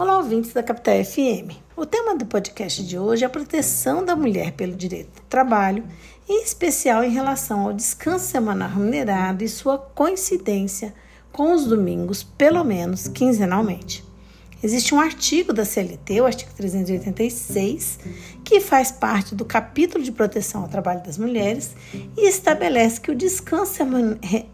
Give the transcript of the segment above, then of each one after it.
Olá, ouvintes da Capital FM. O tema do podcast de hoje é a proteção da mulher pelo direito do trabalho, em especial em relação ao descanso semanal remunerado e sua coincidência com os domingos, pelo menos quinzenalmente. Existe um artigo da CLT, o artigo 386, que faz parte do capítulo de proteção ao trabalho das mulheres e estabelece que o descanso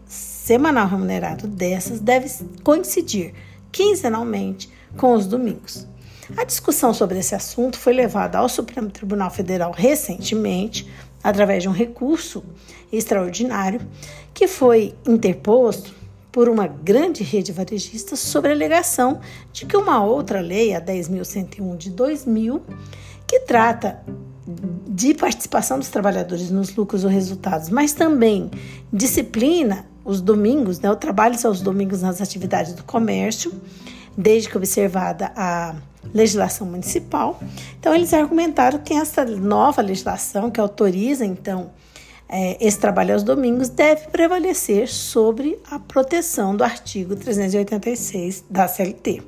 semanal remunerado dessas deve coincidir quinzenalmente com os domingos. A discussão sobre esse assunto foi levada ao Supremo Tribunal Federal recentemente, através de um recurso extraordinário que foi interposto por uma grande rede varejista sobre a alegação de que uma outra lei, a 10.101 de 2000, que trata de participação dos trabalhadores nos lucros ou resultados, mas também disciplina os domingos, né, o trabalho aos domingos nas atividades do comércio, desde que observada a legislação municipal. Então, eles argumentaram que essa nova legislação, que autoriza, então, é, esse trabalho aos domingos deve prevalecer sobre a proteção do artigo 386 da CLT.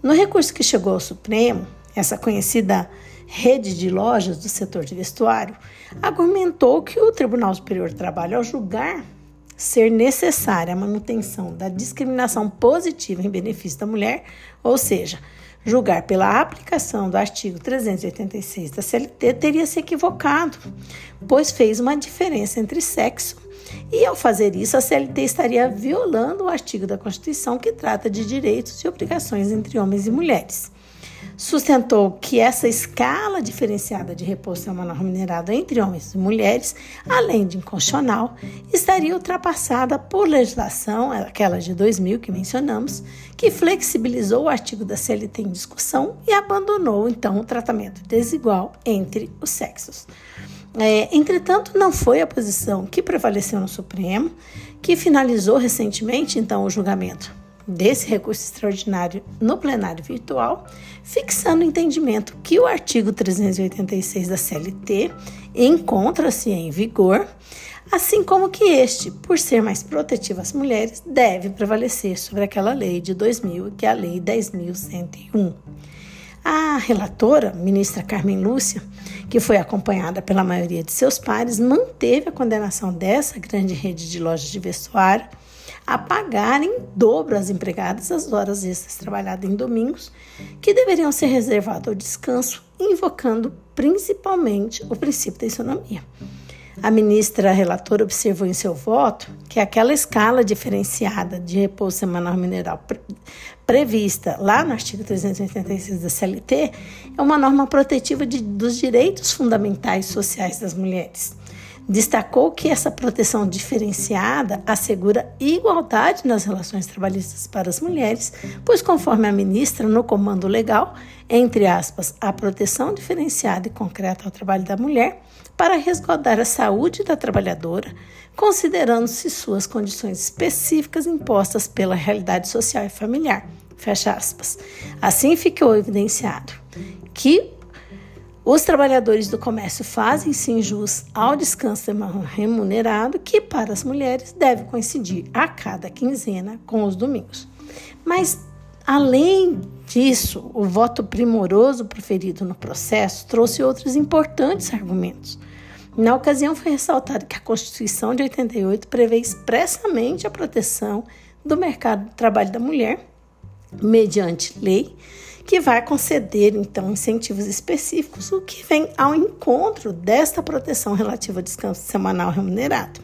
No recurso que chegou ao Supremo, essa conhecida rede de lojas do setor de vestuário argumentou que o Tribunal Superior do Trabalho, ao julgar ser necessária a manutenção da discriminação positiva em benefício da mulher, ou seja, julgar pela aplicação do artigo 386 da CLT teria se equivocado, pois fez uma diferença entre sexo e, ao fazer isso, a CLT estaria violando o artigo da Constituição que trata de direitos e obrigações entre homens e mulheres sustentou que essa escala diferenciada de repouso semanal remunerado entre homens e mulheres, além de inconstitucional, estaria ultrapassada por legislação, aquela de 2000 que mencionamos, que flexibilizou o artigo da CLT em discussão e abandonou então o tratamento desigual entre os sexos. É, entretanto, não foi a posição que prevaleceu no Supremo, que finalizou recentemente então o julgamento desse recurso extraordinário no plenário virtual, fixando o entendimento que o artigo 386 da CLT encontra-se em vigor, assim como que este, por ser mais protetivo às mulheres, deve prevalecer sobre aquela lei de 2000, que é a Lei 10.101. A relatora, ministra Carmen Lúcia, que foi acompanhada pela maioria de seus pares, manteve a condenação dessa grande rede de lojas de vestuário a pagar em dobro às empregadas as horas extras trabalhadas em domingos, que deveriam ser reservadas ao descanso, invocando principalmente o princípio da isonomia. A ministra relatora observou em seu voto que aquela escala diferenciada de repouso semanal mineral pre prevista lá no artigo 386 da CLT é uma norma protetiva de, dos direitos fundamentais sociais das mulheres. Destacou que essa proteção diferenciada assegura igualdade nas relações trabalhistas para as mulheres, pois, conforme a ministra, no comando legal, entre aspas, a proteção diferenciada e concreta ao trabalho da mulher, para resguardar a saúde da trabalhadora, considerando-se suas condições específicas impostas pela realidade social e familiar. Fecha aspas. Assim ficou evidenciado que os trabalhadores do comércio fazem sim jus ao descanso remunerado, que para as mulheres deve coincidir a cada quinzena com os domingos. Mas, além disso, o voto primoroso proferido no processo trouxe outros importantes argumentos. Na ocasião, foi ressaltado que a Constituição de 88 prevê expressamente a proteção do mercado de trabalho da mulher, mediante lei que vai conceder então incentivos específicos, o que vem ao encontro desta proteção relativa ao descanso semanal remunerado.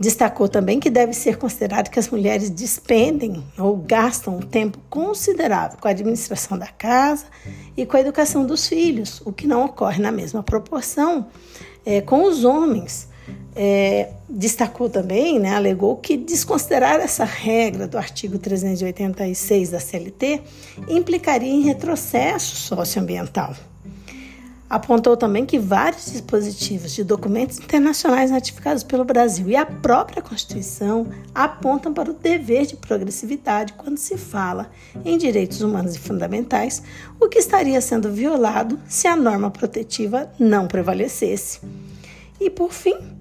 Destacou também que deve ser considerado que as mulheres despendem ou gastam um tempo considerável com a administração da casa e com a educação dos filhos, o que não ocorre na mesma proporção é, com os homens é, destacou também, né, alegou que desconsiderar essa regra do artigo 386 da CLT implicaria em retrocesso socioambiental. Apontou também que vários dispositivos de documentos internacionais ratificados pelo Brasil e a própria Constituição apontam para o dever de progressividade quando se fala em direitos humanos e fundamentais, o que estaria sendo violado se a norma protetiva não prevalecesse. E por fim,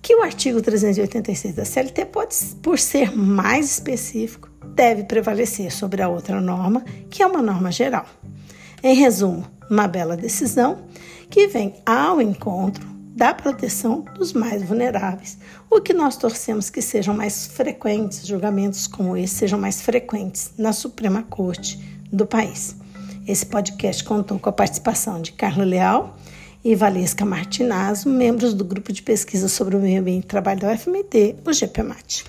que o artigo 386 da CLT pode, por ser mais específico, deve prevalecer sobre a outra norma, que é uma norma geral. Em resumo, uma bela decisão que vem ao encontro da proteção dos mais vulneráveis, o que nós torcemos que sejam mais frequentes, julgamentos como esse sejam mais frequentes na Suprema Corte do país. Esse podcast contou com a participação de Carlos Leal e Valesca Martinazzo, membros do grupo de pesquisa sobre o meio ambiente e trabalho da UFMT, o GPMAT.